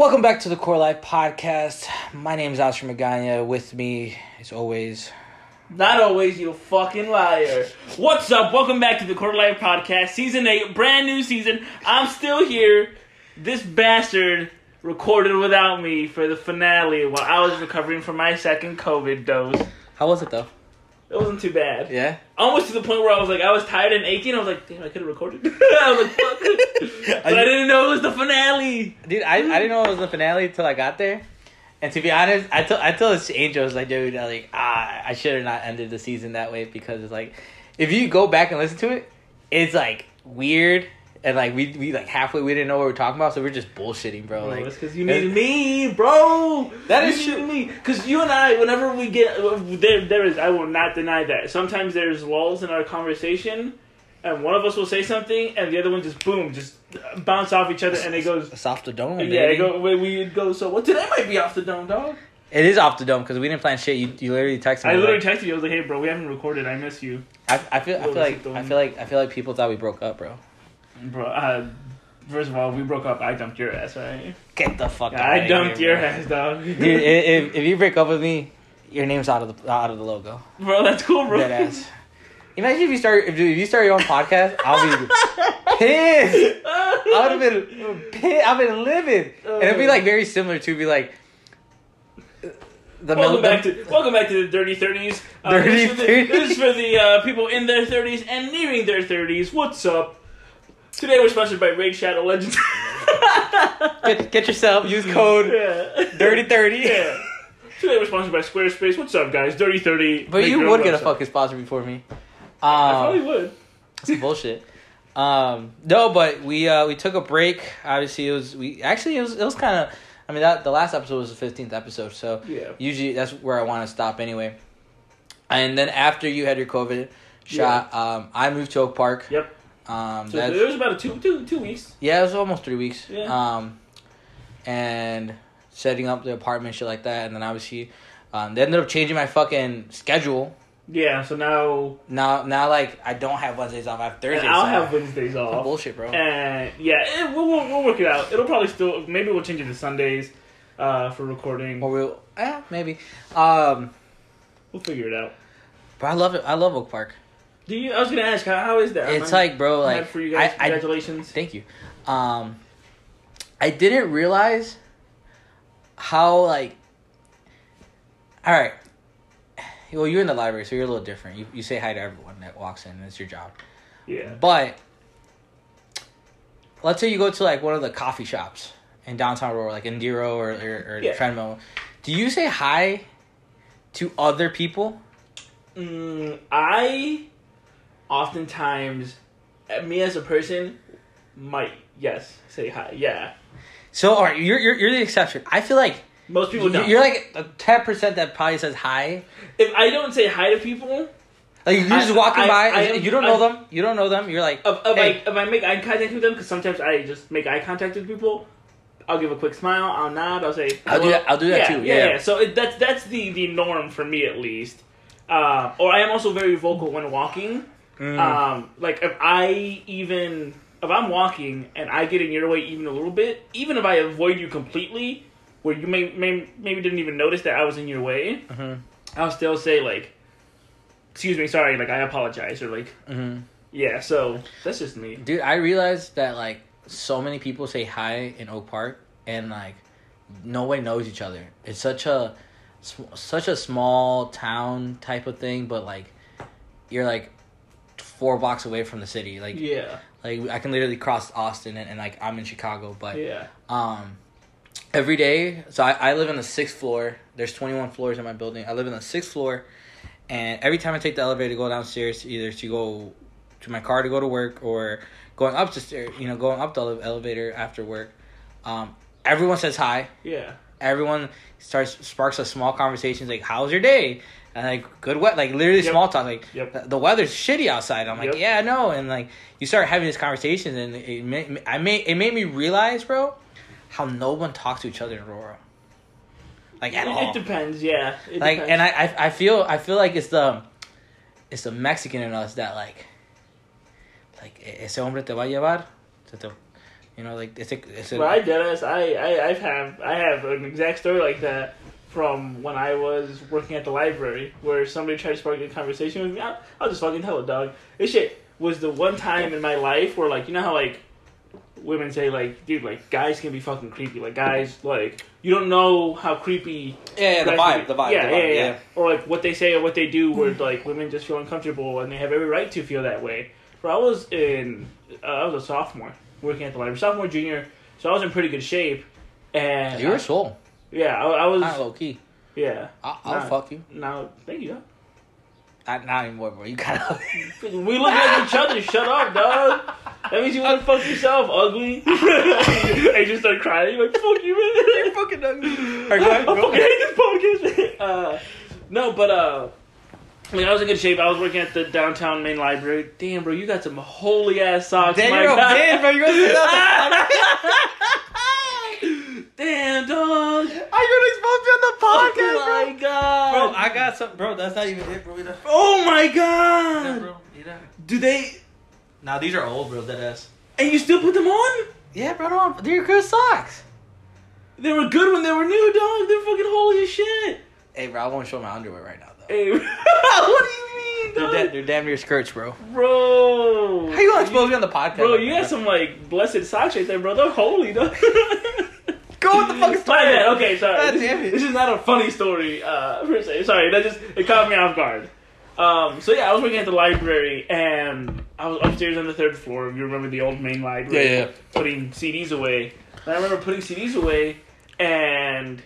Welcome back to the Quarter Life Podcast. My name is Oscar Magana. With me, as always, Not always, you fucking liar. What's up? Welcome back to the Quarter Life Podcast, Season 8, brand new season. I'm still here. This bastard recorded without me for the finale while I was recovering from my second COVID dose. how was it though? It wasn't too bad. Yeah, Almost to the point where I was like, I was tired and aching. I was like, damn, I could have recorded. I was like, fuck. but I didn't know it was the finale. dude, I, I didn't know it was the finale until I got there. And to be honest, I told I told Angel, I was like, dude, I like ah, I should have not ended the season that way because it's like, if you go back and listen to it, it's like weird and like we we like halfway we didn't know what we were talking about, so we're just bullshitting, bro. Bro, like it's because you needed me, bro. That you is needed me. Because you and I, whenever we get there, there is. I will not deny that. Sometimes there's lulls in our conversation, and one of us will say something, and the other one just boom, just uh, bounce off each other, and it goes. it's off the dome. Yeah, it go, we we go. So what? Today might be off the dome, dog. It is off the dome because we didn't plan shit. You, you literally texted me. I literally like, texted you. I was like, "Hey, bro, we haven't recorded. I miss you, I, I feel I feel like? I feel like I feel like people thought we broke up, bro. Bro." Uh, first of all, we broke up. I dumped your ass, right? Get the fuck out. I dumped your ass, dog. Dude, if, if you break up with me, your name's out of the out of the logo. bro, that's cool, bro. Dead ass. Imagine if you start if, if you start your own podcast, I'll be pissed. I would have been pissed. I've been livid, and it'd be like very similar to be like the Welcome back to welcome back to the Dirty Thirties. Uh, Dirty this, is for the, this is for the uh, people in their thirties and nearing their thirties. What's up? Today we're sponsored by Raid Shadow Legends. get, get yourself use code yeah. dirty thirty. Yeah. Today we're sponsored by Squarespace. What's up, guys? Dirty Thirty. But you would get a fucking sponsor before me. I Um, probably would. Some bullshit. Um, no, but we uh, we took a break. Obviously, it was we actually it was it was kind of. I mean that the last episode was the fifteenth episode, so Yeah. usually that's where I want to stop anyway. And then after you had your COVID shot, um, I moved to Oak Park. Yep. Um, So there was about a two two two weeks. yeah, it was almost three weeks. Yeah. Um, and setting up the apartment, shit like that, and then obviously, um, they ended up changing my fucking schedule. Yeah. So now Now, now, like I don't have Wednesdays off. I have Thursdays. I'll off. have Wednesdays off. bullshit, bro. And yeah, it, we'll, we'll we'll work it out. It'll probably still maybe we'll change it to Sundays uh, for recording. Or we'll, eh, maybe. Um, We'll figure it out. but I love it. I love Oak Park. Do you? I was gonna ask how, how is that? It's I'm- like, bro, like for you guys. I, I, Congratulations. thank you. Um, I didn't realize how like. All right. Well, you're in the library, so you're a little different. You you say hi to everyone that walks in. It's your job. yeah. But let's say you go to like one of the coffee shops in downtown Aurora, like Endiro or or, or Yeah. Treadmill. Do you say hi to other people? Mm, I oftentimes, uh, me as a person, might yes say hi. Yeah. So, all right, you're you're, you're the exception. I feel like Most people don't. you're like a ten percent that probably says hi. if I don't say hi to people, Like you're just I- walking I- by, I you don't know them. You don't know them. You're like, if, if Hey. I if I make eye contact with them, because sometimes I just make eye contact with people. I'll give a quick smile. I'll nod. I'll say. I'll do that- I'll do that yeah, too, Yeah, yeah. yeah. So it, that's that's the the norm for me at least. Um, or I am also very vocal when walking. Mm, Um, like if I even if I'm walking and I get in your way even a little bit, even if I avoid you completely, where you may, may maybe didn't even notice that I was in your way, mhm, I'll still say like, "Excuse me, sorry," like I apologize or like, mhm. yeah. So that's just me. dude, I realized that like so many people say hi in Oak Park, and like no one knows each other. It's such a such a small town type of thing, but like you're like four blocks away from the city. Like Yeah, like I can literally cross Austin, and, and like I'm in Chicago, but yeah. um every day so I, I live on the sixth floor. There's 21 floors in my building. I live in the sixth floor and every time i take the elevator to go downstairs either to go to my car to go to work or going up the stair you know going up the elevator after work um everyone says hi. Yeah, everyone starts sparks a small conversations like how's your day and like good wet like literally Yep. small talk like Yep. the, the weather's shitty outside i'm like Yep. yeah i know and like you start having these conversations and it made, i made it made me realize bro how no one talks to each other in aurora like at it, all it depends. Yeah, it like depends. and I, I i feel i feel like it's the it's the mexican in us that like like ese hombre te va a llevar te- you know, like it's a it's a. But I did this. I I I've have I have an exact story like that from when I was working at the library where somebody tried to spark a conversation with me. I, I'll just fucking tell it, dog. This shit was the one time in my life where like you know how like women say like dude like guys can be fucking creepy like guys like you don't know how creepy yeah, yeah, the vibe, the vibe, yeah, the vibe, yeah, yeah, or like what they say or what they do where like women just feel uncomfortable and they have every right to feel that way. But I was in uh, I was a sophomore working at the library, sophomore junior, so I was in pretty good shape. And You were swole. Yeah, I, I was Not low key. yeah. I'll, I'll Nah. fuck you. Now thank you. Not, not anymore, bro. You gotta. We look at each other. Shut up, dog. That means you want to fuck yourself, ugly. I just start crying. You like fuck you, man. You're fucking ugly. Alright, go ahead, I fucking hate this podcast. Uh, no, but uh, I mean, I was in good shape. I was working at the downtown main library. Damn, bro, you got some holy ass socks. Damn, my you're a God. bitch, bro. You're gonna say that. Damn, dog. Are you gonna expose you on the oh podcast, oh my bro. god. Bro, I got some, bro. That's not even it, bro. Either. oh my Yeah, god. bro. Either. Do they? Nah, these are old, bro. That ass. And you still put them on? Yeah, bro. No, they're good socks. They were good when they were new, dog. They're fucking holy as shit. Hey, bro. I won't show my underwear right now, though. Hey, what do you mean, They're, dog? da- they're damn near skirts, bro. Bro. How you gonna expose me on the podcast? Bro, like you that, got some like blessed socks right there, bro. They're holy, dog. Go with the fucking story. My bad. Okay, sorry. God this, damn it. this is not a funny story, uh, per se. Sorry, that just it caught me off guard. Um, so yeah, I was working at the library, and I was upstairs on the third floor. You remember the old main library? Yeah, yeah. Putting CDs away. And I remember putting CDs away, and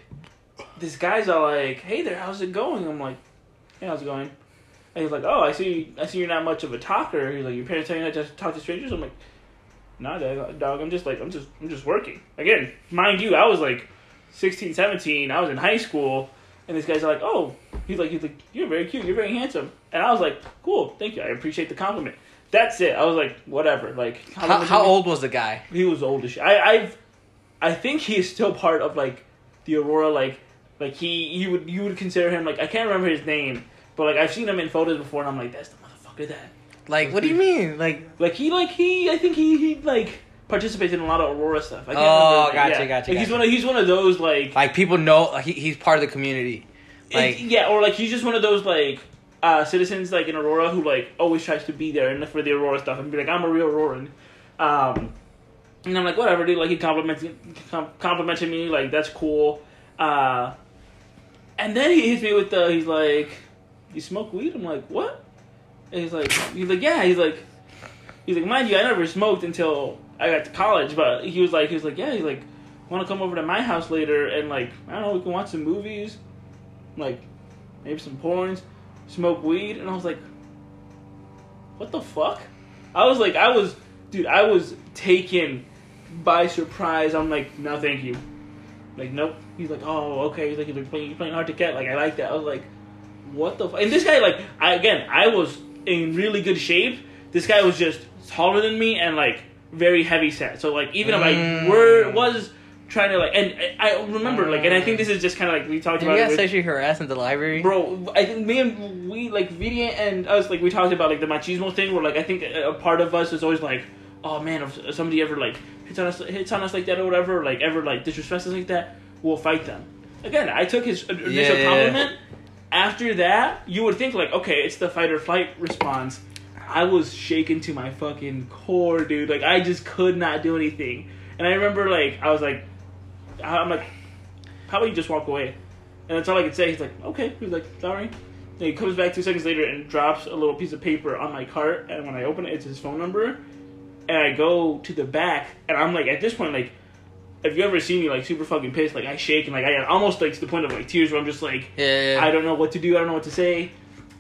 this guy's all like, "Hey there, how's it going?" I'm like, "Hey, how's it going?" And he's like, "Oh, I see. I see you're not much of a talker." He's like, "Your parents tell you not to talk to strangers?" I'm like, "Nah, dog. dog I'm just like, I'm just, I'm just working." Again, mind you, I was like 16, 17. I was in high school, and this guy's like, "Oh," he's like, "He's like, you're very cute. You're very handsome." And I was like, "Cool, thank you. I appreciate the compliment." That's it. I was like, whatever. Like, How, how old was the guy? He was old as shit. I, I've, I think he is still part of like the Aurora. Like, like he, he would, you would consider him like I can't remember his name, but like I've seen him in photos before, and I'm like, that's the motherfucker that. Like, what do you mean? Like, Like he, like he, I think he, he like participates in a lot of Aurora stuff. I can't Oh, remember. gotcha, yeah. gotcha, Like, he's one of he's one of those like, like people know he, he's part of the community. Like, it- yeah, or like he's just one of those like. Uh, citizens like in Aurora who like always tries to be there and for the Aurora stuff and be like I'm a real Auroran, um, and I'm like whatever dude like he complimented com- complimented me like that's cool, uh, and then he hits me with the he's like you smoke weed I'm like what and he's like he's like yeah he's like he's like mind you I never smoked until I got to college but he was like he was like yeah he's like want to come over to my house later and like I don't know we can watch some movies like maybe some porns smoke weed. And I was like what the fuck? I was like I was dude I was taken by surprise. I'm like no thank you. Like nope. He's like oh okay. He's like you're playing, you're playing hard to get. Like I like that. I was like what the fuck and this guy like I again I was in really good shape this guy was just taller than me and like very heavy set so like even if I Mm. were was trying to like and I remember like and I think this is just kind of like we talked did about you it got with- sexually harassed in the library? Bro, I think me and we like Vidia and us like we talked about like the machismo thing where like I think a, part of us is always like, oh man, if somebody ever like hits on us hits on us like that or whatever, like ever like disrespects us like that, we'll fight them. Again, I took his initial Yeah, yeah, yeah. After that, you would think like, okay, it's the fight or flight response. I was shaken to my fucking core, dude. Like I just could not do anything. And I remember like I was like, I'm like, how about you just walk away? And that's all I could say. He's like, okay. He's like, sorry. And he comes back two seconds later and drops a little piece of paper on my cart. And when I open it, it's his phone number. And I go to the back, and I'm like, at this point, like, if you ever see me like super fucking pissed, like I shake and like I almost like to the point of like tears where I'm just like, yeah, yeah. I don't know what to do. I don't know what to say.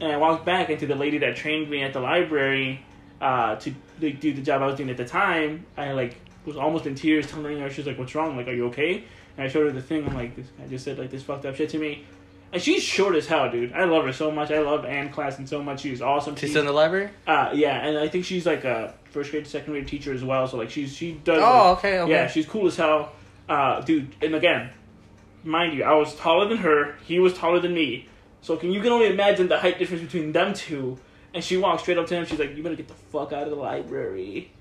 And I walked back into the lady that trained me at the library uh, to like, do the job I was doing at the time. I like was almost in tears, telling her she was like, "What's wrong? Like, are you okay?" And I showed her the thing. I'm like, "This guy just said like this fucked up shit to me." And she's short as hell, dude. I love her so much. I love Ann Klassen so much. She's awesome. She's still in the library. uh, yeah, and I think she's like a first grade, second grade teacher as well. So like she's she does. Oh, like- okay, okay. Yeah, she's cool as hell, uh, dude. And again, mind you, I was taller than her. He was taller than me. So can you can only imagine the height difference between them two. And she walked straight up to him. She's like, "You better get the fuck out of the library."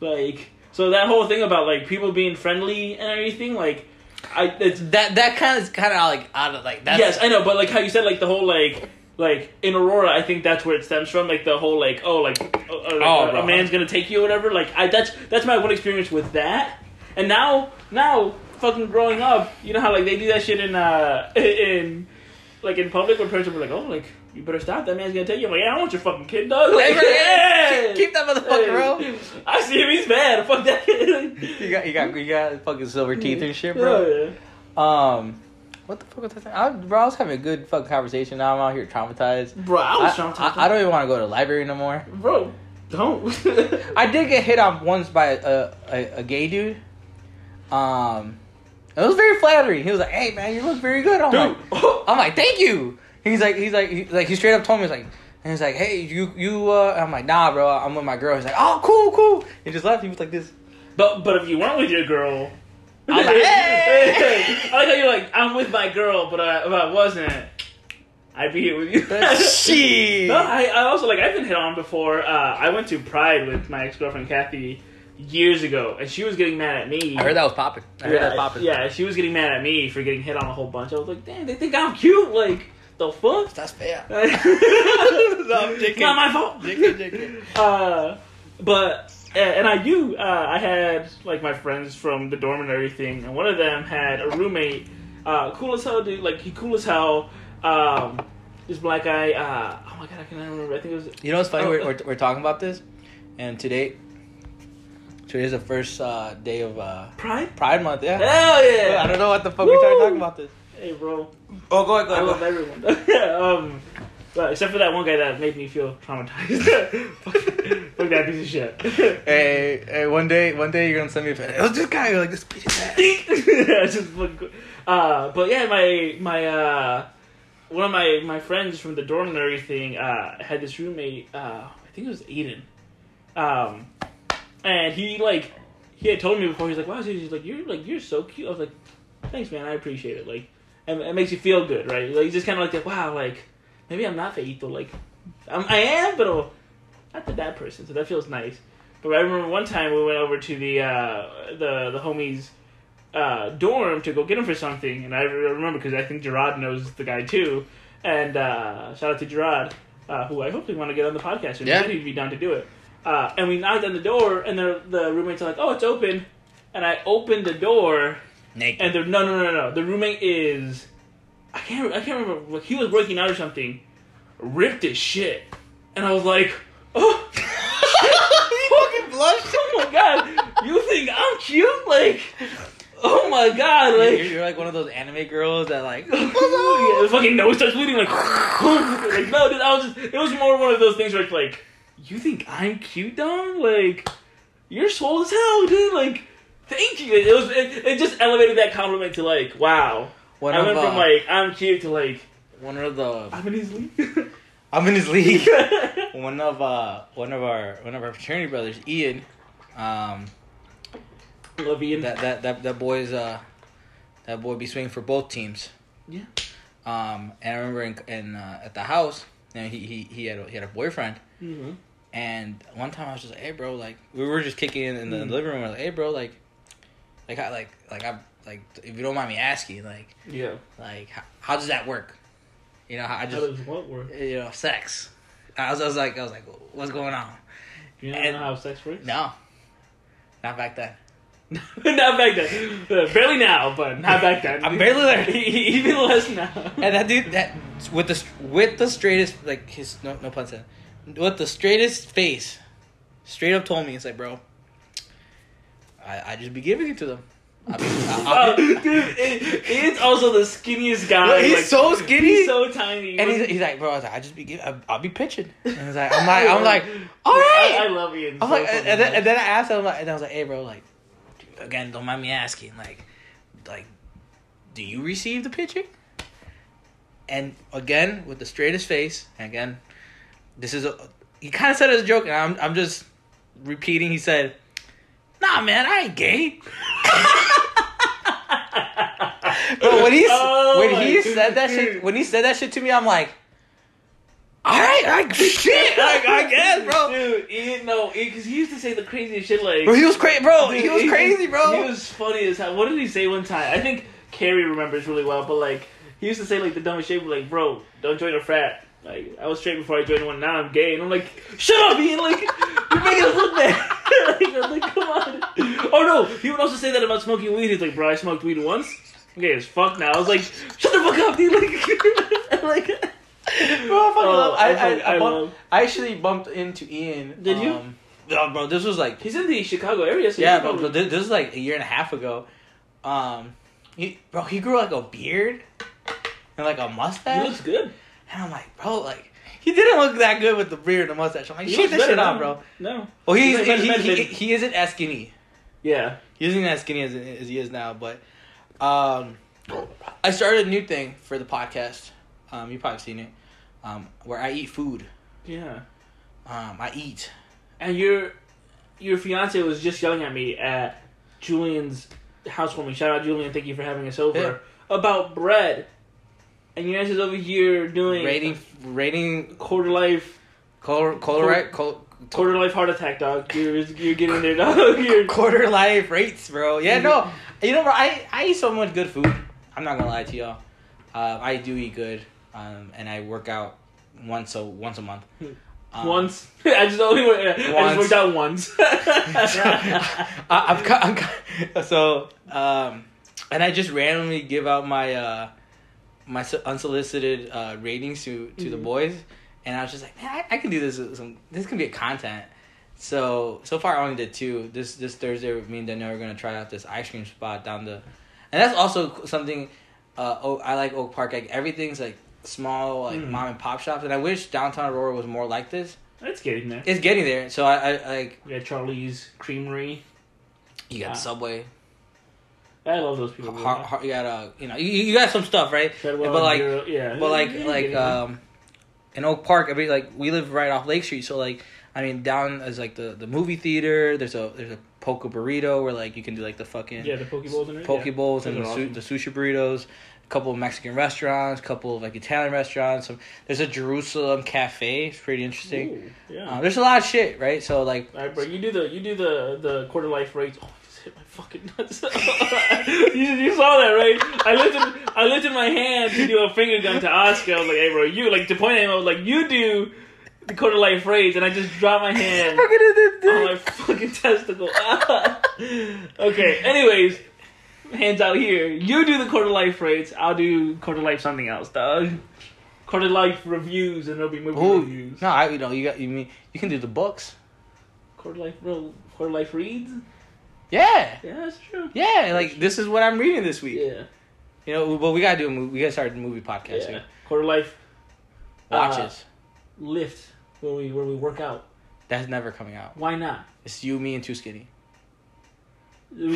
Like, So that whole thing about like people being friendly and everything, like, I it's That that kind of is kind of like out of like that's yes, I know, but like how you said, like the whole like like in Aurora, I think that's where it stems from. Like the whole like oh like, uh, like, Oh, a, a man's gonna take you or whatever. Like I that's that's my one experience with that. And now now fucking growing up, you know how like they do that shit in uh in like in public where parents are like oh like you better stop that man's gonna take you. I'm like yeah I don't want your fucking kid dog. Like, Hey, bro, yeah, yeah. keep- keep that motherfucker, bro. I see him. He's bad. Fuck that. You got you got you got fucking silver teeth and shit, bro. Yeah, yeah. Um, what the fuck was I saying? I, bro, I was having a good fucking conversation. Now I'm out here traumatized. Bro, I was I, traumatized. I, I don't even want to go to the library no more. Bro, don't. I did get hit on once by a a, a gay dude. Um, it was very flattering. He was like, "Hey man, you look very good." I'm Dude. like, I'm like, "Thank you." He's like, he's like, he, like he straight up told me, he's like, and he's like, "Hey, you you." uh I'm like, "Nah, bro, I'm with my girl." He's like, "Oh, cool, cool." He just left. He was like this. But but if you weren't with your girl, I'm like, hey! I like how you're like I'm with my girl, but I, if I wasn't, I'd be here with you. Shit. no, I, I also like I've been hit on before. Uh, I went to Pride with my ex girlfriend Kathy years ago, and she was getting mad at me. I heard that was popping. I heard that was popping. yeah, she was getting mad at me for getting hit on a whole bunch. I was like, damn, they think I'm cute. Like the fuck. that's fair. no, I'm it's not my fault. Uh, but uh, and I. Uh, I had like my friends from the dorm and everything, and one of them had a roommate, uh, cool as hell, dude. Like he cool as hell. Um, this black guy. Uh, oh my god, I can't remember. I think it was. You know what's funny? Oh, we're, uh, we're, we're talking about this, and today, today's the first uh, day of uh, Pride. Pride Month. Yeah. Hell yeah! I don't know what the fuck we started talking about this. Hey, bro. Oh, go ahead, I love everyone. um, but except for that one guy that made me feel traumatized. fuck, fuck that piece of shit. Hey, hey, one day, one day you're gonna send me. A, it was this guy. You're like this piece of ass. It's just fucking- uh, but yeah, my my uh, one of my my friends from the dorm and everything uh, had this roommate. Uh, I think it was Aiden. Um, and he like he had told me before. He's like, "Wow, he's like you're like you're so cute." I was like, "Thanks, man. I appreciate it." Like, and it makes you feel good, right? Like, you just kind of like that. Wow, like maybe I'm not feito. Like, I'm, I am, but not the bad person. So that feels nice. But I remember one time we went over to the uh, the the homies uh, dorm to go get him for something, and I remember because I think Gerard knows the guy too. And uh, shout out to Gerard, uh, who I hope they want to get on the podcast. And Yeah. he he'd be down to do it. Uh, and we knocked on the door, and the the roommates are like, "Oh, it's open." And I opened the door, Naked. and the no no no no the roommate is I can't I can't remember like he was working out or something, ripped his shit, and I was like, oh. he fucking blushed. oh my god, you think I'm cute? Like, oh my god, You're, like, you're like one of those anime girls that like. yeah, the fucking nose starts bleeding. Like, like no, dude, I was just, it was more one of those things where it's like, you think I'm cute, dog? Like, you're swole as hell, dude. Like, thank you. It was, it, it just elevated that compliment to like, wow. One I of, went from uh, like, I'm cute to like, one of the. I'm in his league. I'm in his league. one of uh, one of our one of our fraternity brothers, Ian. Um, Love Ian. that that that that boy's uh, that boy be swinging for both teams. Yeah. Um, and I remember in, in uh, at the house, you know, he he he had a, he had a boyfriend, Mm-hmm. and one time I was just like, hey bro, like we were just kicking in, in the Mm. living room. We're like, hey bro, like, like I like like I like if you don't mind me asking, like Yeah. like how, how does that work? You know, how I How just does what work? you know sex. I was, I was like I was like, what's going on? You And- know how sex works? No, not back then. not back then. Uh, barely now, but not back then. I'm barely there. Even less now. And that dude, that with the with the straightest, like his no no pun intended, with the straightest face, straight up told me, it's like, bro, I I just be giving it to them. I be, I, Oh, I'll dude, it, it's also the skinniest guy. Well, he's like, so skinny. He's so tiny. and he's, he's like, bro, I was like, I just be giving, I'll, I'll be pitching. And he's like, I'm like, I'm like, all right. I, I love Ian. I'm so like, and then, and then I asked him, like, and I was like, hey, bro, like, again, don't mind me asking, like, like, do you receive the pitching? And again, with the straightest face, and again, this is a, he kind of said it as a joke, and I'm, I'm just repeating. He said, "Nah, man, I ain't gay." but when he Oh when he said that shit, when he said that shit to me, I'm like, All right, like shit, like, I guess, bro. Dude, Ian, no, because he used to say the craziest shit like. Bro, he was crazy, bro. Dude, he was crazy, bro. He was funny as hell. What did he say one time? I think Carrie remembers really well, but like he used to say like the dumbest shit, like, "Bro, don't join a frat." Like I was straight before I joined one. Now I'm gay, and I'm like, "Shut up, Ian! Like us look bad." like, like, come on. Oh no, he would also say that about smoking weed. He's like, "Bro, I smoked weed once." Okay, as fuck now. I was like, "Shut the fuck up, dude!" Like, like Bro, I fucking Oh, love. I, I I, I, I bumped- love- I actually bumped into Ian. Did you? Um, bro. This was like he's in the Chicago area. So yeah, bro. bro this, this was like a year and a half ago. Um, he bro, he grew like a beard and like a mustache. he looks good. and I'm like, bro, like he didn't look that good with the beard and the mustache. I'm like, He looks that shit off, bro. No. Well, He's he, he, he, he isn't as skinny. Yeah. He isn't as skinny as, as he is now, but um, I started a new thing for the podcast. Um, you probably seen it, um, where I eat food. Yeah. Um, I eat. And your your fiance was just yelling at me at Julian's housewarming. Shout out Julian, thank you for having us over. About bread. And your is over here doing Rating, rating, quarter life color, right, col- quarter life heart attack, dog. You're you're getting there, dog. You're, quarter life rates, bro. Yeah, no, you know, bro, I I eat so much good food. I'm not gonna lie to y'all. Uh, I do eat good, um, and I work out once a once a month. Um, once I just only went, I just worked out once. I, I'm, I'm so um, and I just randomly give out my uh my unsolicited uh ratings to to the Mhm. boys, and I was just like, man, I, I can do this. Some this can be a content. So so far, I only did two. This this Thursday, me and Danielle are gonna try out this ice cream spot down the, and that's also something. Uh, oh, I like Oak Park. Like everything's like small, like Mm. mom and pop shops, and I wish downtown Aurora was more like this. It's getting there. It's getting there. So I, I like We got Charlie's Creamery. you got Ah. Subway. I love those people. Har- har- you got uh, you know, you, you got some stuff, right? But like, yeah, but like, Yeah, like, um, in Oak Park, every like we live right off Lake Street, so like, I mean, down is like the the movie theater. There's a there's a Poke Burrito where like you can do like the fucking yeah, the poke bowls it. Poke yeah. Bowls and the, are su- the sushi burritos. A couple of Mexican restaurants, a couple of like Italian restaurants. Some, there's a Jerusalem cafe. It's pretty interesting. Ooh, yeah. Uh, there's a lot of shit, right? So like, All right, bro. You do the you do the the quarter life rates. Oh, fucking nuts. you, you saw that, right? I lifted I lifted my hand to do a finger gun to Oscar. I was like, hey, bro, you like to point at him. I was like, you do the quarter life phrase, and I just dropped my hand on my fucking testicle. okay. Anyways, hands out here. You do the quarter life rates. I'll do quarter life something else, dog. Quarter life reviews, and there'll be movie Ooh, reviews. no, I you know you got you mean you can do the books. Quarter life, bro. Quarter life reads. Yeah, Yeah, that's true. yeah. Like this is what I'm reading this week. Yeah. You know, but we gotta do a movie. We gotta start a movie podcast. Yeah. Quarter life uh, Watches. lift where we where we work out. That's never coming out. Why not? It's you, me, and Too Skinny. we're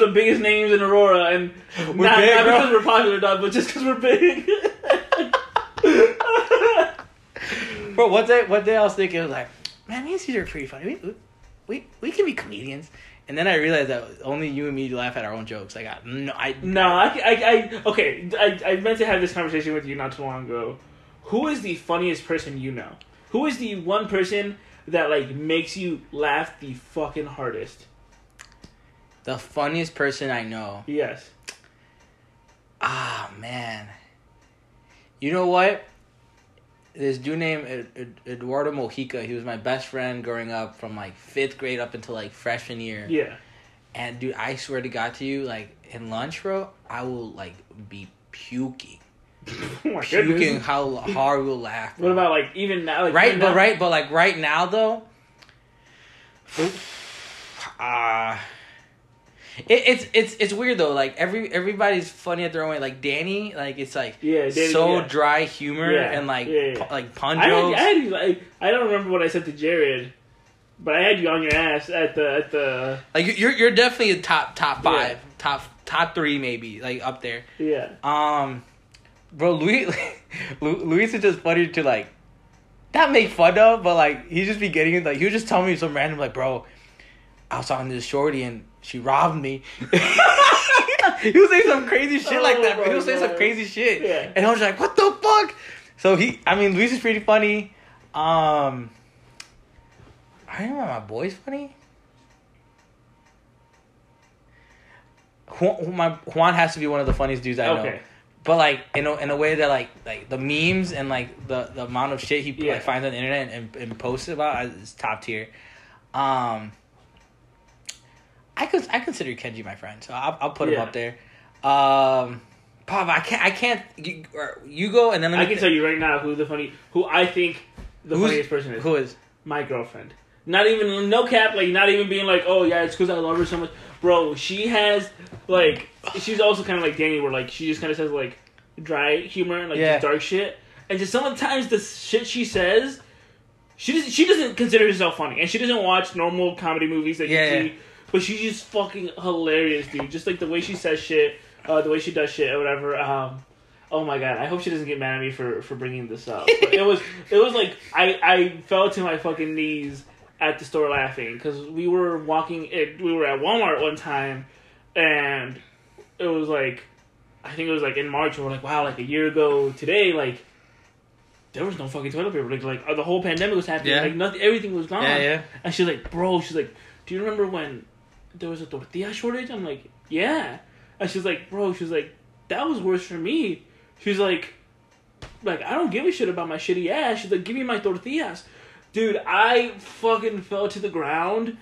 the biggest names in Aurora, and We're not, big, not because we're popular, dog, but just because we're big. Bro, what day, What day I was thinking, I was like, man, Cesar are pretty funny. We, we, we can be comedians. And then I realized that only you and me laugh at our own jokes. I got no, I no, I, I, I okay. I, I meant to have this conversation with you not too long ago. Who is the funniest person you know? Who is the one person that like makes you laugh the fucking hardest? the funniest person I know. Yes. Ah man, you know what? This dude Ed- Eduardo Mojica. He was my best friend growing up from like fifth grade up until like freshman year. Yeah. And dude, I swear to God to you, like in lunch, bro, I will like be puking, Oh my puking. goodness. How hard we'll laugh. What about like even now? Like right? But now? right, but like right now though, ah. it, it's it's it's weird though. Like every everybody's funny at their own way. Like Danny, like it's like Yeah, Danny, so yeah. dry humor Yeah, and like yeah, like pun I had. I had like I don't remember what I said to Jared, but I had you on your ass at the at the like you're you're definitely a top top five, top top three maybe like up there. yeah. Um, bro, Luis, Lu- Luis is just funny to like, not make fun of, but like he just be getting it. Like he was just telling me some random like, bro, I was talking to this shorty and she robbed me. he was saying some crazy shit like that, bro. He was saying some Oh, crazy shit, Yeah. and I was like, what the fuck? So he, I mean, Luis is pretty funny. Um, I don't know, my boy's funny. Juan, my Juan has to be one of the funniest dudes I know. But like in a, in a way that like like the memes and like the, the amount of shit he Yeah. like finds on the internet and, and posts about is top tier. Um, I could I consider Kenji my friend, so I'll, I'll put him up there. Um, Pop, I can't I can't you, you go and then let me I can thi- tell you right now who the funny, who I think the Who's- funniest person is. who is My girlfriend. Not even no cap, like not even being like, oh yeah, it's because I love her so much, bro. She has like, she's also kind of like Danny, where like she just kind of says like dry humor and like Yeah. just dark shit, and just sometimes the shit she says, she doesn't she doesn't consider herself funny, and she doesn't watch normal comedy movies that Yeah, you yeah. But she's just fucking hilarious, dude. Just like the way she says shit, uh, the way she does shit or whatever. Um, Oh my god! I hope she doesn't get mad at me for, for bringing this up. But it was it was like I, I fell to my fucking knees at the store laughing because we were walking it we were at Walmart one time and it was like I think it was like in March and we're like wow like a year ago today like there was no fucking toilet paper like like the whole pandemic was happening Yeah. like nothing everything was gone yeah yeah and she's like, bro, she's like, do you remember when there was a tortilla shortage? I'm like, yeah. And she's like, bro, she's like, that was worse for me. She's like, like I don't give a shit about my shitty ass. She's like, give me my tortillas, dude. I fucking fell to the ground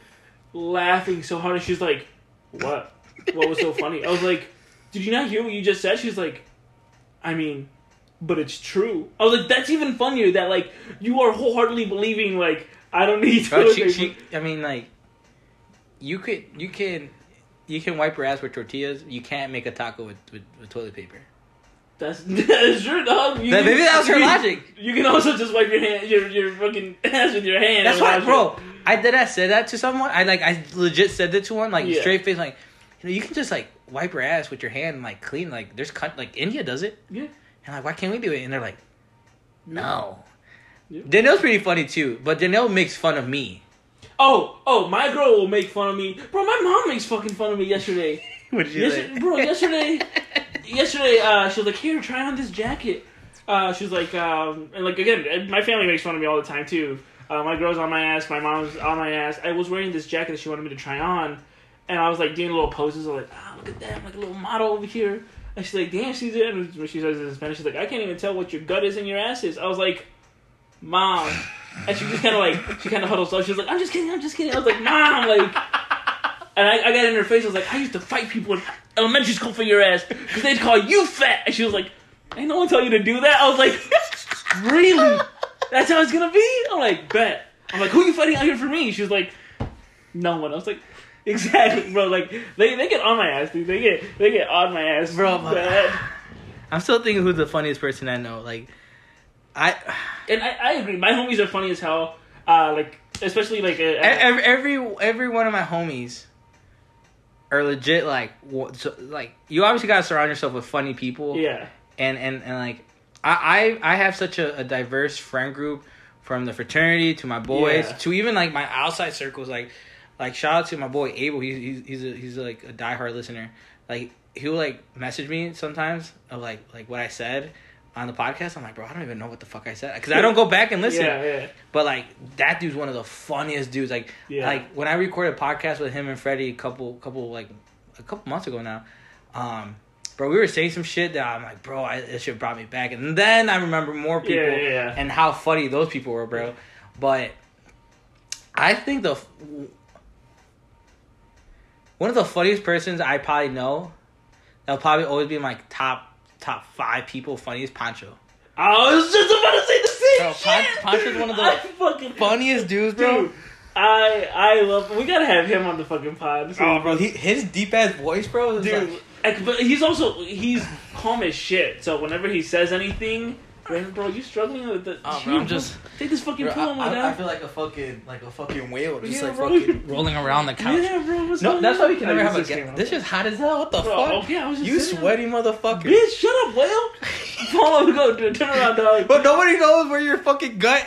laughing so hard. And she's like, what? What was so funny? I was like, did you not hear what you just said? She's like, I mean, but it's true. I was like, that's even funnier. That like you are wholeheartedly believing like I don't need Bro, toilet she, she, I mean, like, you could, you can, you can wipe your ass with tortillas. You can't make a taco with, with, with toilet paper. That's that's true, dog. You That- can- maybe that was her you logic. You can also just wipe your hand, your your fucking ass with your hand. That's why, bro. I did. I said that to someone. I like. I legit said that to one. Like Yeah. straight face. Like, you know, you can just like wipe your ass with your hand, and, like clean. Like there's cut. Like India does it. Yeah. And like, why can't we do it? And they're like, no. Yeah. Danielle's pretty funny too, but Danielle makes fun of me. Oh, oh, my girl will make fun of me, bro. My mom makes fucking fun of me yesterday. What did Yesterday, bro, yesterday, yesterday, uh, she was like, "Here, try on this jacket." Uh, she was like, um, and like again, my family makes fun of me all the time too. Uh, my girl's on my ass, my mom's on my ass. I was wearing this jacket that she wanted me to try on, and I was like doing little poses. of like, ah, look at that, I'm like a little model over here. And she's like, damn, she's it. And when she says in Spanish, she's like, I can't even tell what your gut is and your ass is. I was like, mom. And she just kind of like, she kind of huddles up. She was like, I'm just kidding, I'm just kidding. I was like, mom, like. And I, I got in her face. I was like, I used to fight people in elementary school for your ass because they'd call you fat. And she was like, Ain't no one tell you to do that. I was like, Really? That's how it's gonna be? I'm like, Bet. I'm like, Who are you fighting out here for me? She was like, No one. I was like, Exactly, bro. Like they, they get on my ass, dude. They get they get on my ass, Bro, I'm still thinking who's the funniest person I know. Like, I And I, I agree. My homies are funny as hell. Uh, like especially like uh, every every every one of my homies are legit. Like, so, like you obviously gotta surround yourself with funny people. yeah, and and and like I I, I have such a, a diverse friend group from the fraternity to my boys Yeah. to even like my outside circles like like shout out to my boy Abel he's he's he's, a, he's like a diehard listener like he'll like message me sometimes of like like what I said on the podcast I'm like bro I don't even know what the fuck I said because I don't go back and listen yeah, yeah. but like that dude's one of the funniest dudes. Like Yeah. like when I recorded a podcast with him and Freddie a couple couple like a couple months ago now, um, bro, we were saying some shit that I'm like, bro, I, this shit brought me back, and then I remember more people Yeah, and how funny those people were, bro. But I think the one of the funniest persons I probably know that'll probably always be in my top top five people funniest Pancho. I was just about to say the same Bro, shit. Pancho's one of the fucking Funniest dudes, bro. Dude, I I love. We gotta have him on the fucking pod. So- Oh, bro, he, his deep ass voice, bro. dude. like- like, but he's also he's calm as shit. So whenever he says anything, man, bro, you struggling with the. Oh, bro, I'm just- take this fucking Bro, pill, I, my I, I feel like a fucking like a fucking whale, just Yeah, like bro. fucking. rolling around the couch. Yeah, bro. What's No, going that's on? why we can Oh, never have a just guest. This is hot as hell. What the Bro, fuck? okay, I was just you sitting sweaty motherfucker. Bitch, shut up, whale. Fall over, go dude, turn around, dog. But nobody knows where your fucking gut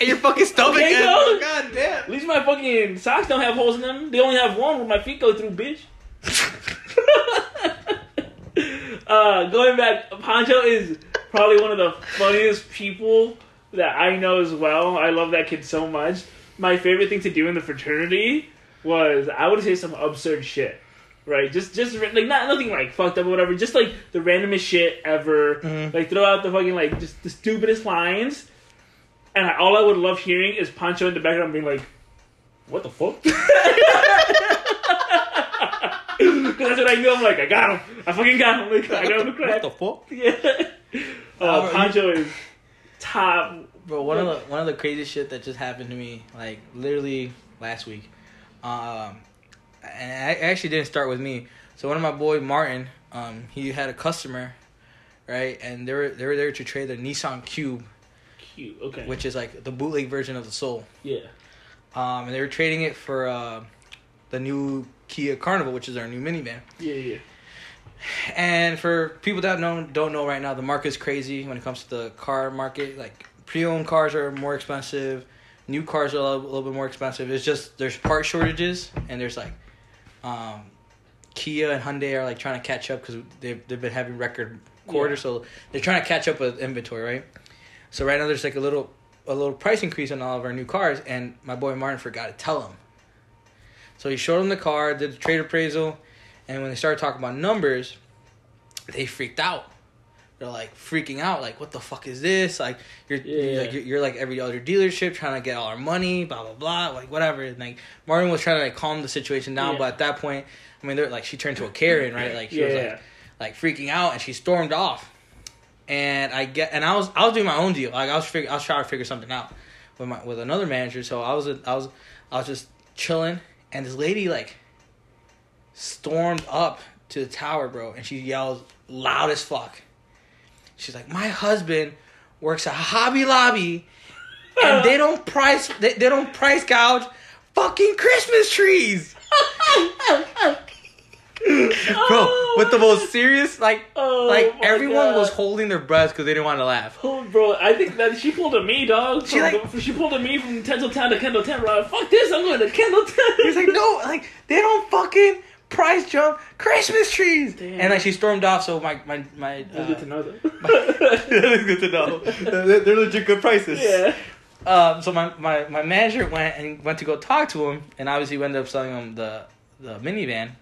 and your fucking stomach Okay, is. dog. God damn. At least my fucking socks don't have holes in them. They only have one where my feet go through, bitch. uh, going back, Pancho is probably one of the funniest people that I know as well. I love that kid so much. My favorite thing to do in the fraternity was I would say some absurd shit. Right, just just like not nothing like fucked up or whatever. Just like the randomest shit ever. Mhm. Like throw out the fucking like just the stupidest lines, and I, all I would love hearing is Pancho in the background being like, "What the fuck?" Because that's what I knew. I'm like, I got him. I fucking got him. Like, I got him to crack. What the fuck? Yeah. Uh, Uh, Pancho is top. Bro, one of the one of the crazy shit that just happened to me, like literally last week, um, and it actually didn't start with me. So one of my boy Martin, um, he had a customer, right, and they were they were there to trade the Nissan Cube, Cube, Okay. which is like the bootleg version of the Soul, yeah. um, and they were trading it for uh, the new Kia Carnival, which is our new minivan. Yeah. Yeah. And for people that don't don't know right now, the market's crazy when it comes to the car market. Like pre-owned cars are more expensive, new cars are a little, a little bit more expensive. It's just there's part shortages and there's like, um, Kia and Hyundai are like trying to catch up because they've they've been having record quarters, so they're trying to catch up with inventory, right? So right now there's like a little a little price increase on all of our new cars, and my boy Martin forgot to tell him. So he showed him the car, did the trade appraisal, and when they started talking about numbers, they freaked out. They're like freaking out, like, "What the fuck is this? Like, you're you're, Yeah. like you're, you're like every other dealership trying to get all our money, blah blah blah, like whatever." And like Martin was trying to like calm the situation down, Yeah. but at that point, I mean, they're like she turned to a Karen, right? Like she Yeah. was like like freaking out, and she stormed off. And I get, and I was I was doing my own deal. Like I was fig- I was trying to figure something out with my with another manager. So I was I was I was just chilling, and this lady like stormed up to the tower, bro, and she yells loud as fuck. She's like, "My husband works at Hobby Lobby, and they don't price they, they don't price gouge fucking Christmas trees." Bro, oh with the most serious like Oh like everyone God. was holding their breath because they didn't want to laugh. Oh, bro, I think that she pulled a me, dog. She like- she pulled a me from Tinseltown to Kendalltown. Bro. Fuck this, I'm going to Kendalltown. He's like, no, like they don't fucking price jump Christmas trees. Damn. And like she stormed off. So my my my. That's Uh, good to know, though. that is good to know. They're, they're legit good prices. yeah. Um. So my, my my manager went and went to go talk to him, and obviously we ended up selling him the the minivan.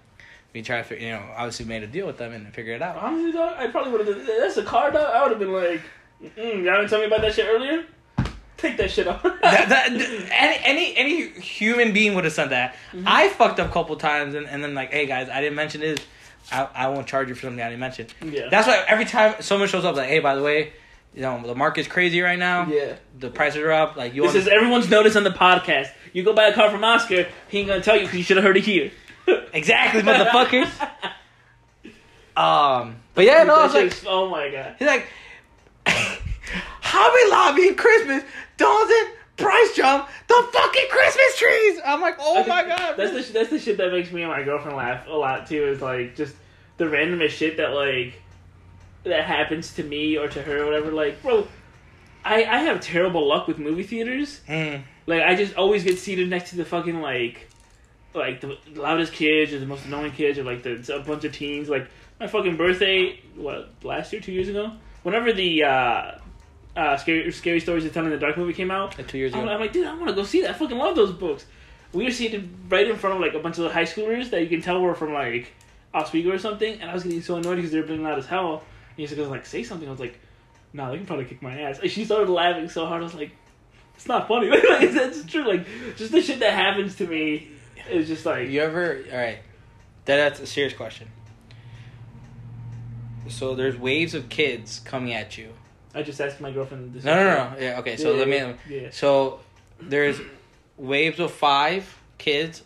We tried to, fig- you know, obviously made a deal with them and figured it out. Honestly, dog, I probably would have. That's a car, dog. I would have been like, mm, y'all didn't tell me about that shit earlier. Take that shit off. that, that, any, any any human being would have said that. I fucked up a couple times and, and then like, hey guys, I didn't mention this. I, I won't charge you for something I didn't mention. yeah. That's why every time someone shows up, like, hey, by the way, you know the market's crazy right now. yeah. The prices are up. Like you This is everyone's notice on the podcast. You go buy a car from Oscar, he ain't gonna tell you because you should have heard it here. exactly, motherfuckers. um, but yeah, no, I was like, oh my god. he's like, Hobby Lobby and Christmas doesn't price jump the fucking Christmas trees. I'm like, oh my god. That's the sh- that's the shit that makes me and my girlfriend laugh a lot too. Is like just the randomest shit that like that happens to me or to her or whatever. Like, bro, I I have terrible luck with movie theaters. Mm. Like, I just always get seated next to the fucking like like the loudest kids or the most annoying kids or like the a bunch of teens. Like my fucking birthday, what last year, two years ago, whenever the. uh uh, scary, scary stories to tell in the dark movie came out. Like two years I'm, ago. I'm like, dude, I want to go see that. I fucking love those books. We were seated right in front of like a bunch of high schoolers that you can tell were from like Oswego or something, and I was getting so annoyed because they were being loud as hell. And he was like, say something. I was like, nah, they can probably kick my ass. And she started laughing so hard. I was like, it's not funny. like, it's true. Like, just the shit that happens to me is just like, You ever? All right, that, that's a serious question. So there's waves of kids coming at you. I just asked my girlfriend this. No, no, no. no. Yeah, okay. So Yeah, let me. yeah. So there's waves of five kids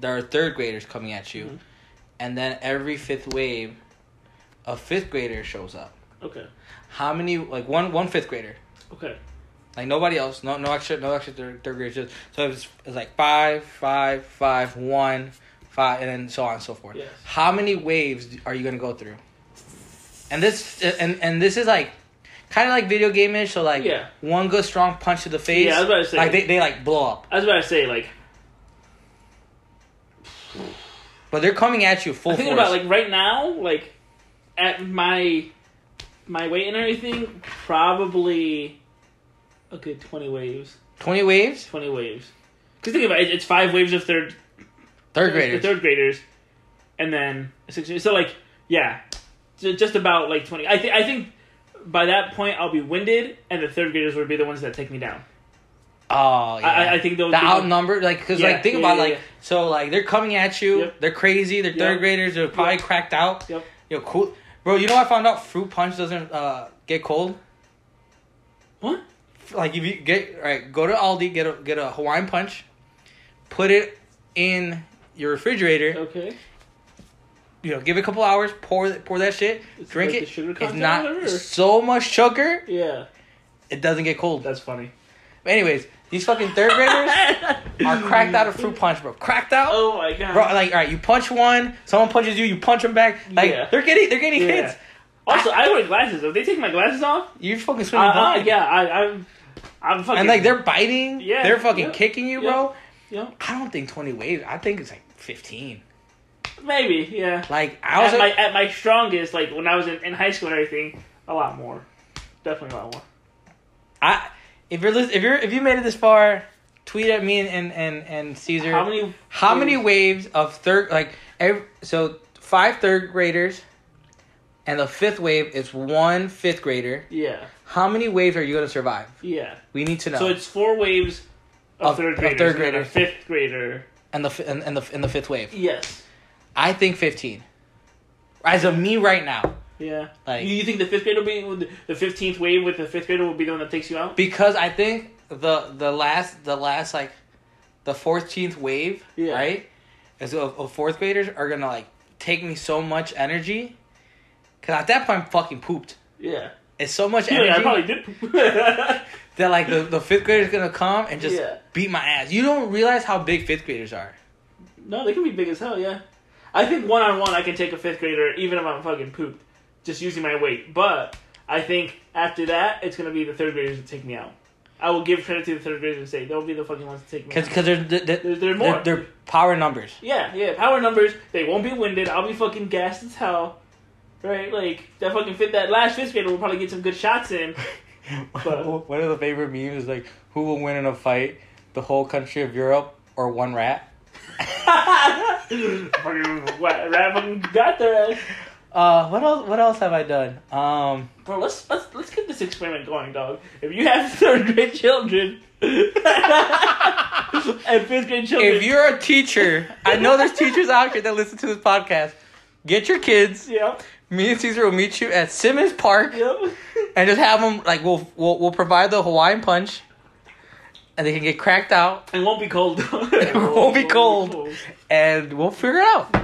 that are third graders coming at you, Mhm. and then every fifth wave, a fifth grader shows up. Okay. How many? Like one one fifth grader. Okay. Like nobody else. No no extra no extra third, third graders. So it's, it's like five five five one five, and then so on and so forth. Yes. How many waves are you gonna go through? And this and and this is like kind of like video game-ish. So like Yeah. one good strong punch to the face. Yeah, I was about to say. like they, they like blow up, I was about to say like. but they're coming at you full I'm force. thinking about like right now, like at my my weight and everything, probably a good twenty waves. Twenty waves, Twenty waves. Because think about it, it's five waves of third third the graders. third graders, and then six. So like, yeah, just about like twenty. I think I think by that point I'll be winded, and the third graders would be the ones that take me down. Oh yeah. I, I- think those the be outnumbered, like, cause Yeah, like think yeah, about yeah, like so like they're coming at you. Yep. They're crazy. They're third Yep. graders. They're probably Yep. cracked out. Yep. Yo, cool, bro. You know I found out fruit punch doesn't uh get cold. What? Like if you get all right, go to Aldi, get a get a Hawaiian punch, put it in your refrigerator. Okay. You know, give it a couple hours. Pour pour that shit. It's drink it. It's not or so much sugar. Yeah, It doesn't get cold. that's funny. But anyways, these fucking third graders are cracked out of fruit punch, bro. Cracked out. Oh my god. Bro, like, all right, you punch one, someone punches you, you punch them back. Like, Yeah. they're getting, they're getting Yeah. hits. Also, I wear glasses. If they take my glasses off, You're fucking uh, swimming uh, blind. yeah, I, I'm, I'm fucking. And like, they're biting. Yeah, They're fucking yeah, kicking you, bro. yeah, I don't think 20 waves. I think it's like 15. Maybe, yeah. Like, I was at, like, my, at my strongest, like when I was in, in high school and everything, a lot more. Definitely a lot more. I, if you're, if you're, if you made it this far, tweet at me and, and, and, and Cesar. How many? How many waves of third, like, every, so five third graders, and the fifth wave is one fifth grader. Yeah, How many waves are you going to survive? yeah. We need to know. So it's four waves of, Of- third of graders. third and then a fifth grader. and the and, and the and the fifth wave. Yes. I think fifteen. As of me right now, Yeah. like you, you think the fifth grader will be the fifteenth wave with the fifth grader will be the one that takes you out? because I think the the last the last like the fourteenth wave, Yeah. right? As of, of fourth graders are gonna like take me so much energy. Cause at that point, I'm fucking pooped. Yeah. It's so much Yeah, energy I probably did. that like the, the fifth grader's gonna come and just Yeah. beat my ass. You don't realize how big fifth graders are. no, they can be big as hell. Yeah. I think one on one, I can take a fifth grader even if I'm fucking pooped, just using my weight. But I think after that, it's gonna be the third graders that take me out. I will give credit to the third graders and say they'll be the fucking ones to take me Cause, out. cause they're, they're, they're, there are more. they're power numbers. Yeah, yeah. Power numbers. They won't be winded. I'll be fucking gassed as hell. Right? Like that fucking fit. That last fifth grader will probably get some good shots in. But- One of the favorite memes is like, who will win in a fight? The whole country of Europe or one rat? Fucking what, rat fucking got their ass. Uh, what else? What else have I done? Um, Bro, let's let's let's get this experiment going, dog. If you have third grade children and fifth grade children, if you're a teacher, I know there's teachers out here that listen to this podcast. Get your kids. yep, Me and Cesar will meet you at Simmons Park yep, and just have them like we'll we'll, we'll provide the Hawaiian punch, and they can get cracked out, and won't be cold. it won't be cold, and we'll figure it out.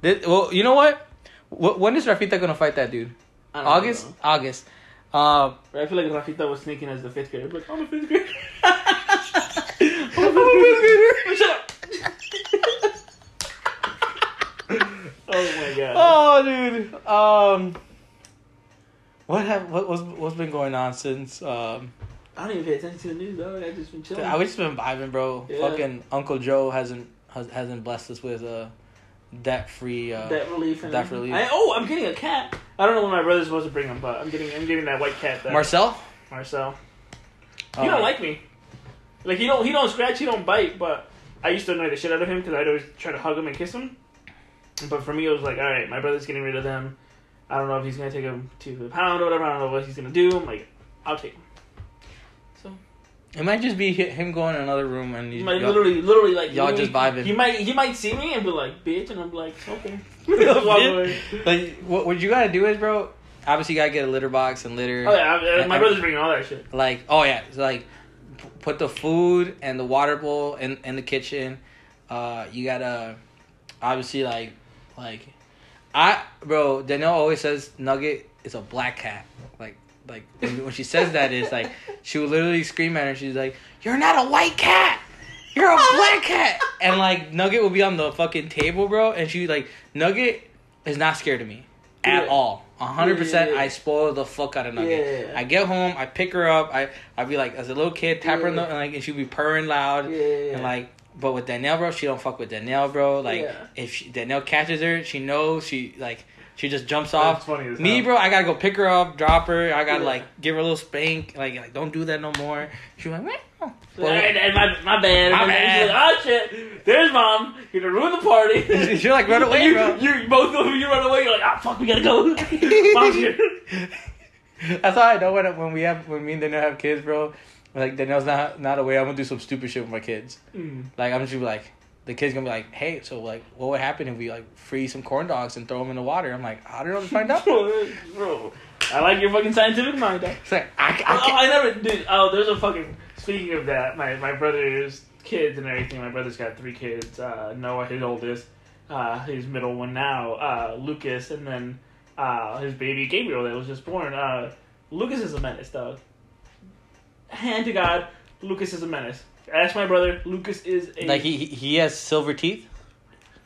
This- well, you know what? Wh- When is Rafita gonna fight that dude? August. know. August. Um, I feel like Rafita was sneaking as the fifth grader. Like, I'm a fifth grader. I'm a fifth grader. Shut up. oh my god. Oh, dude. Um, what have what was what's been going on since? Um, I don't even pay attention to the news, though. I just been chilling. I we just been vibing, bro. Yeah. Fucking Uncle Joe hasn't has, hasn't blessed us with a debt free. Uh, Debt relief. And Debt relief. I, oh, I'm getting a cat. I don't know when my brother's supposed to bring him, but I'm getting I'm getting that white cat. That Marcel. Marcel. He Oh. don't like me. Like he don't he don't scratch, he don't bite. But I used to annoy the shit out of him because I'd always try to hug him and kiss him. But for me, it was like, all right, my brother's getting rid of them. I don't know if he's gonna take him to the pound or whatever. I don't know what he's gonna do. I'm like, I'll take him. It might just be him going in another room and he you might literally, literally like y'all literally- just vibing. He might he might see me and be like, bitch, and I'm like, okay. Just walk away. Like what what you gotta do is, bro. Obviously, you gotta get a litter box and litter. Oh yeah, I- my brother's bringing all that shit. Like oh yeah, like p- put the food and the water bowl in in the kitchen. Uh, you gotta obviously like like I bro. Danielle always says Nugget is a black cat. Like like when, she says that, it's like she will literally scream at her. She's like, "You're not a white cat." You're a black cat, and like Nugget will be on the fucking table, bro. And she like Nugget is not scared of me at Yeah. all. A hundred Yeah, percent, yeah. I spoil the fuck out of Nugget. I get home, I pick her up, I I be like as a little kid, tap her in the, and like and she'll be purring loud, Yeah, yeah, and like. But with Danielle, bro, she don't fuck with Danielle, bro. Like if she, Danielle catches her, she knows she like She just jumps That's off. funny as Me, hell. bro, I gotta go pick her up, drop her. I gotta Yeah. like give her a little spank. Like, like don't do that no more. She was like, "Meow." Well, and, and my, my bad. My bad. she's like, oh shit, there's mom. You're gonna ruin the party. You're like, run away, you, bro. You both of you run away. You're like, ah, fuck, we gotta go. Mom's here. That's how I know when when we have when me and Danielle have kids, bro. Like Danielle's not not away. I'm gonna do some stupid shit with my kids. Mm. Like I'm just gonna be like, the kid's gonna be like, hey, so like, what would happen if we like freeze some corn dogs and throw them in the water? I'm like, I don't know to find out. Bro, I like your fucking scientific mind. Though. It's like I, I Oh. I never did. Oh, there's a fucking. Speaking of that, my my brother's kids and everything. My brother's got three kids. Uh, Noah, his oldest, uh, his middle one now, uh, Lucas, and then uh, his baby Gabriel that was just born. Uh, Lucas is a menace, dog. Hand to God, Lucas is a menace. Ask my brother. Lucas is a Like he he- he has silver teeth.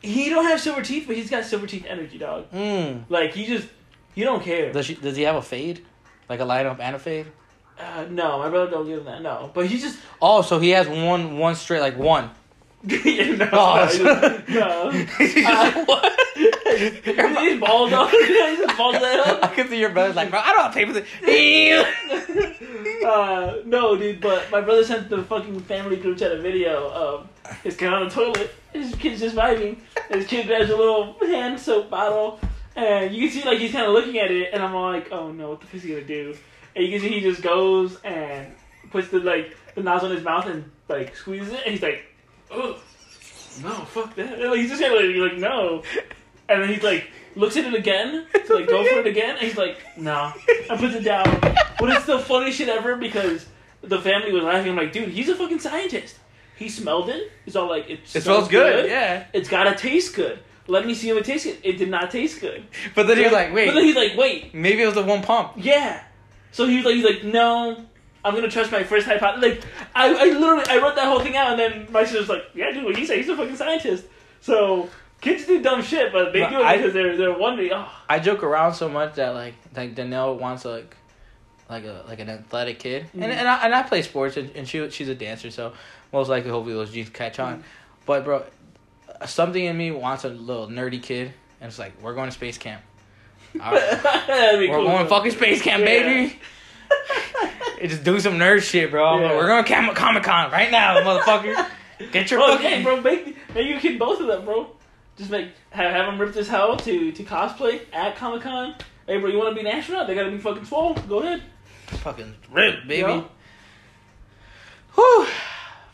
he don't have silver teeth, but he's got silver teeth energy, dog. Mm. Like he just he don't care. Does she does he have a fade, like a light up and a fade? Uh, no, my brother don't give him that. No, but he's just Oh, so he has one one straight like one. yeah, no, Oh, no, no. He's just like, what? he's bald dog. he's just bald I down. can see your brother's like, bro, I don't have for this. uh, no, dude, but my brother sent the fucking family group chat a video of his kid on the toilet. His kid's just vibing. His kid grabs a little hand soap bottle, and you can see like he's kind of looking at it, and I'm like, oh no, what the fuck is he gonna do? And you can see he just goes and puts the like the nozzle in his mouth and like squeezes it, and he's like, oh no, fuck that. Like, he's just like, like no, and then he's like looks at it again to like go for it again, and he's like, no, and puts it down. But it's the funniest shit ever because the family was laughing. I'm like, dude, he's a fucking scientist. He smelled it. He's all like, it, It smells good, yeah. It's gotta taste good. Let me see if it tastes good. It did not taste good. But then he was like, But then wait, he's like, wait, maybe it was the one pump. yeah. So he was like, he's like, no, I'm gonna trust my first hypothesis. Like, I, I literally, I wrote that whole thing out, and then my sister's like, yeah, dude, what he said, he's a fucking scientist. So kids do dumb shit, but they But do it I- because they're they're wondering. Oh, I joke around so much that like like Danielle wants like like a like an athletic kid, Mhm. and and I, and I play sports, and, and she she's a dancer, so most likely hopefully those genes catch on. Mhm. But bro, something in me wants a little nerdy kid, and it's like we're going to space camp. All right. We're cool. going fucking space camp, Yeah. baby. And just do some nerd shit, bro. Yeah. We're going to Comic Con right now, motherfucker. Get your Oh, fucking. yeah, bro, make make you kid both of them, bro. Just make have have them ripped as hell to to cosplay at Comic Con. Hey, bro, you want to be an astronaut? They gotta be fucking swole. Go ahead. Fucking rip, baby. Yeah. Whew.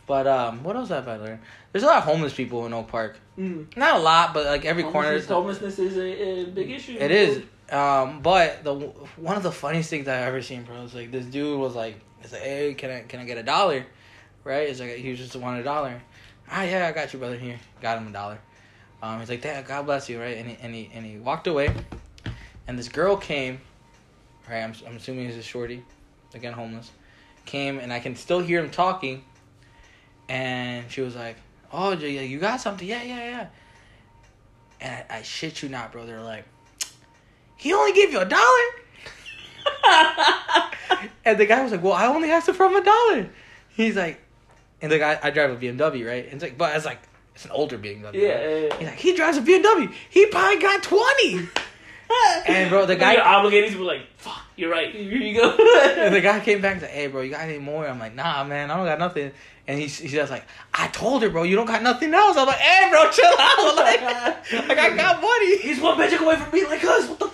But um, what else have I learned? There's a lot of homeless people in Oak Park. Mm. Not a lot, but like every corner. Homelessness, homelessness is a, a big issue. It is. Um, but the one of the funniest things I've ever seen, bro, is like this dude was like, "It's like, hey, can I can I get a dollar?" Right? It's like he just wanted a dollar. Ah, yeah, I got you, brother. Here, got him a dollar. Um, he's like, "Dad, God bless you," right? And he and he and he walked away, and this girl came. Right, I'm I'm assuming he's a shorty, again homeless. Came and I can still hear him talking. And she was like, "Oh, you got something? Yeah, yeah, yeah." And I, I shit you not, bro. They're like, "He only gave you a dollar." And the guy was like, "Well, I only asked him from a dollar." He's like, and the guy, I drive a BMW, right? And it's like, but it's like, it's an older BMW. Yeah, right? yeah, yeah. He's like, he drives a BMW. He probably got twenty. And bro, the Then you're guy, obligated to be like, fuck, you're right. Here you go. and the guy came back and said, "Hey, bro, you got any more?" I'm like, "Nah, man, I don't got nothing." And he's, he says like, "I told her, bro, you don't got nothing else." I'm like, "Hey, bro, chill out." Like, like I got money. He's one magic away from being like us. What the?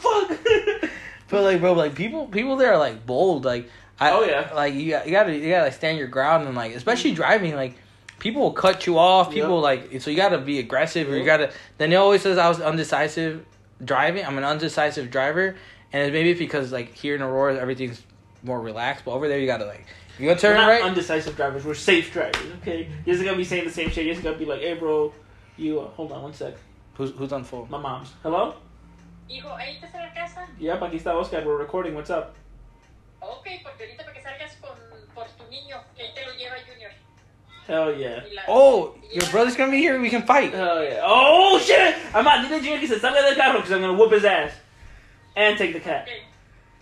But like, bro, like people, people there are like bold. Like, I, Oh, yeah. like you got, you gotta, you gotta like stand your ground and like, especially driving. Like, people will cut you off. People Yep. like, so you gotta be aggressive. Or you gotta. Then he always says I was undecisive driving. I'm an undecisive driver, and it's maybe because like here in Aurora everything's more relaxed, but over there you gotta like, you gonna turn we're not right. undecisive drivers. We're safe drivers. Okay. You're just gonna be saying the same shit. You're just gonna be like, hey, bro, you uh, hold on one sec. who's who's on phone? My mom's. Hello. Hijo, ahí estás en la casa. Yep, aquí está Oscar. We're recording. What's up? Ok, porque ahorita para que salgas con, por tu niño, que ahí te lo lleva Junior. Hell yeah. La- Oh, your brother's gonna be here. We can fight. Hell yeah. Oh shit! I'm not. Dile Junior que se salga del carro because I'm gonna whoop his ass and take the cat.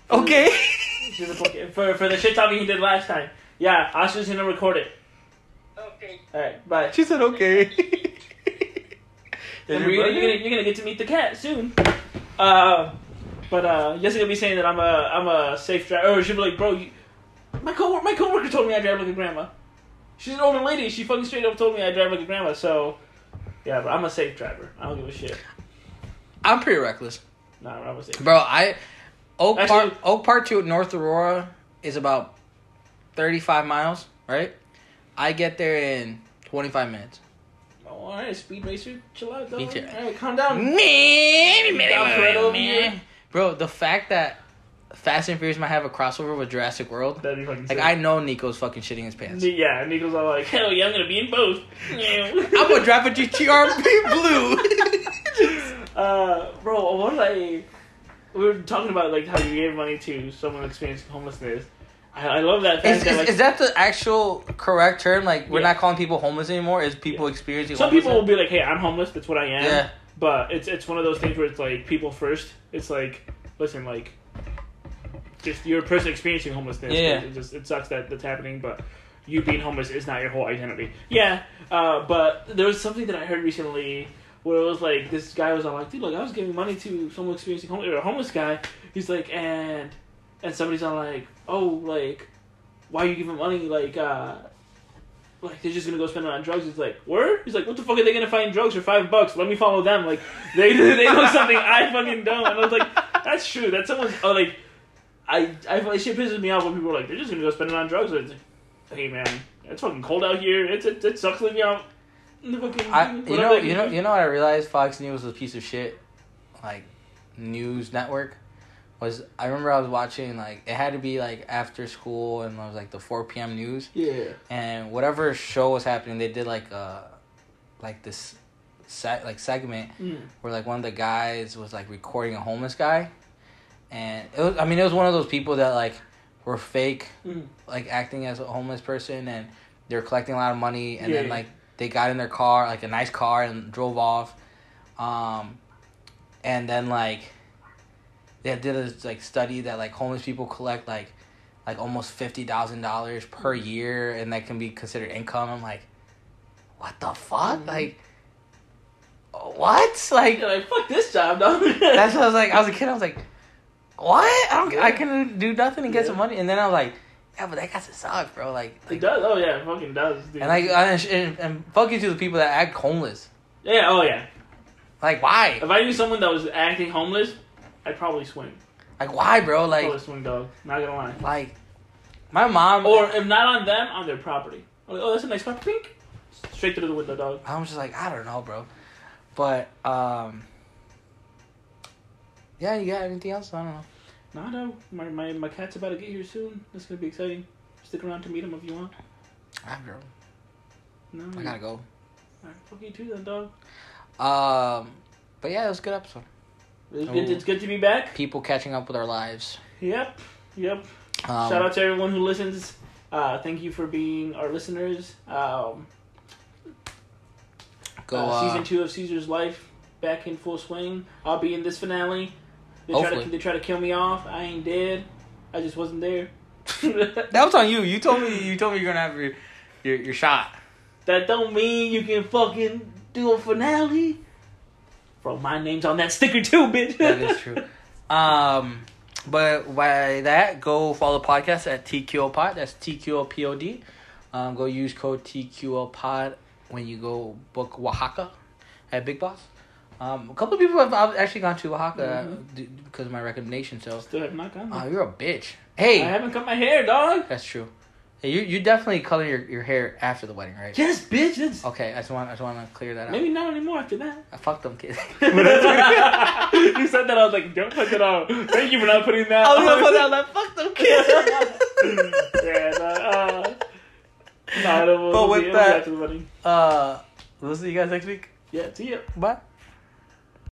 Ok. Okay. She's a fucking- For for the shit talking he did last time. Yeah, Oscar's gonna record it. Ok. All right, bye. she said okay. And you're, you're gonna, you're gonna get to meet the cat soon. Uh, but uh, Jessica be saying that I'm a I'm a safe driver. Or she'll be like, bro, you, my co my coworker told me I drive like a grandma. She's an older lady. She fucking straight up told me I drive like a grandma. So, yeah, but I'm a safe driver. I don't give a shit. I'm pretty reckless, Nah, I'm a safe. bro. I Oak Park Actually- Oak Park to North Aurora is about 35 miles, right? I get there in 25 minutes. Oh, all right, speed racer, chill out, dog. Me. All right, calm down. Over here. Bro, the fact that Fast and Furious might have a crossover with Jurassic World, That'd be fucking like sick. I know Nico's fucking shitting his pants. Yeah, Nico's all like, hell yeah, I'm gonna be in both. I'm gonna drive a GTR blue. Uh, bro, what did I? We were talking about like how you gave money to someone experiencing homelessness. I, love that Is, that is, like is that the actual correct term? Like we're Yeah. not calling people homeless anymore. Is people experiencing some people will be like, "Hey, I'm homeless. That's what I am." Yeah. But it's it's one of those things where it's like people first. It's like, listen, like, just you're a person experiencing homelessness. Yeah. It just it sucks that that's happening, but you being homeless is not your whole identity. Yeah. Uh, but there was something that I heard recently where it was like this guy was all like, dude, like I was giving money to someone experiencing homeless, or a homeless guy. He's like, and and somebody's all like, oh, like, why are you giving money? Like, uh, like they're just gonna go spend it on drugs. He's like, where? He's like, what the fuck are they gonna find drugs for five bucks? Let me follow them. Like, they they know something I fucking don't. And I was like, that's true. That's someone's. Oh, like, I I shit pisses me off when people are like, they're just gonna go spend it on drugs. It's like, hey man, it's fucking cold out here. It's it, it sucks living out. In the fucking, I, you know, you know, you know. What I realized Fox News was a piece of shit. Like news network was. I remember I was watching like it had to be like after school and it was like the four p.m. news Yeah. and whatever show was happening, they did like uh like this se- like segment Mm. where like one of the guys was like recording a homeless guy, and it was. I mean, it was one of those people that like were fake, Mm. like acting as a homeless person, and they were collecting a lot of money, and then Yeah. like they got in their car, like a nice car, and drove off, um, and then like they did a like study that like homeless people collect like like almost fifty thousand dollars per year, and that can be considered income. I'm like, what the fuck, Mhm. like. What? Like You're like, fuck this job, dog. that's what I was like. I was a kid. I was like, "What? I don't. I can do nothing and get Yeah. some money." And then I was like, "Yeah, but that got to suck, bro." Like, It does. Oh yeah, it fucking does. Dude. and like, and, and, and fuck you to the people that act homeless. yeah. Oh yeah. Like, why? If I knew someone that was acting homeless, I'd probably swing. Like, why, bro? Like probably swing dog. Not gonna lie. like, my mom. Or if not on them, on their property. I'm like, oh, that's a nice property. Pink. Straight through the window, dog. I was just like, I don't know, bro. But um, yeah, you got anything else? I don't know. Nah, no. My, my my cat's about to get here soon. That's gonna be exciting. Stick around to meet him if you want. I don't. No. I gotta go. Alright, fuck you too then, dog. Um, but yeah, it was a good episode. It's good, it's good to be back. People catching up with our lives. Yep. Yep. Um, Shout out to everyone who listens. Uh, thank you for being our listeners. Um, Go. uh, Uh, season two of Cesar's Life back in full swing. I'll be in this finale. They try to they try to kill me off. I ain't dead. I just wasn't there. That was on you. You told me. You told me you're gonna have your your, your shot. that don't mean you can fucking do a finale. Bro, my name's on that sticker too, bitch. That is true. Um, but by that, go follow the podcast at TQL Pod. That's TQL Pod. Um, go use code TQL Pod when you go book Oaxaca at Big Boss. Um, a couple of people have I've actually gone to Oaxaca Mhm. d- because of my recommendation. So, Still have not gone. oh, you're a bitch. Hey, I haven't cut my hair, dog. that's true. Hey, you you definitely color your, your hair after the wedding, right? Yes, bitch. It's Okay, I just want I just want to clear that up. maybe not anymore after that. I fucked them kids. you said that I was like, don't touch it out. Thank you for not putting that. I was on. gonna put that like fuck them kids. yeah, no, uh, no, no, But with be- we'll be that- after the wedding. uh, we'll see you guys next week. Yeah, see ya. Bye.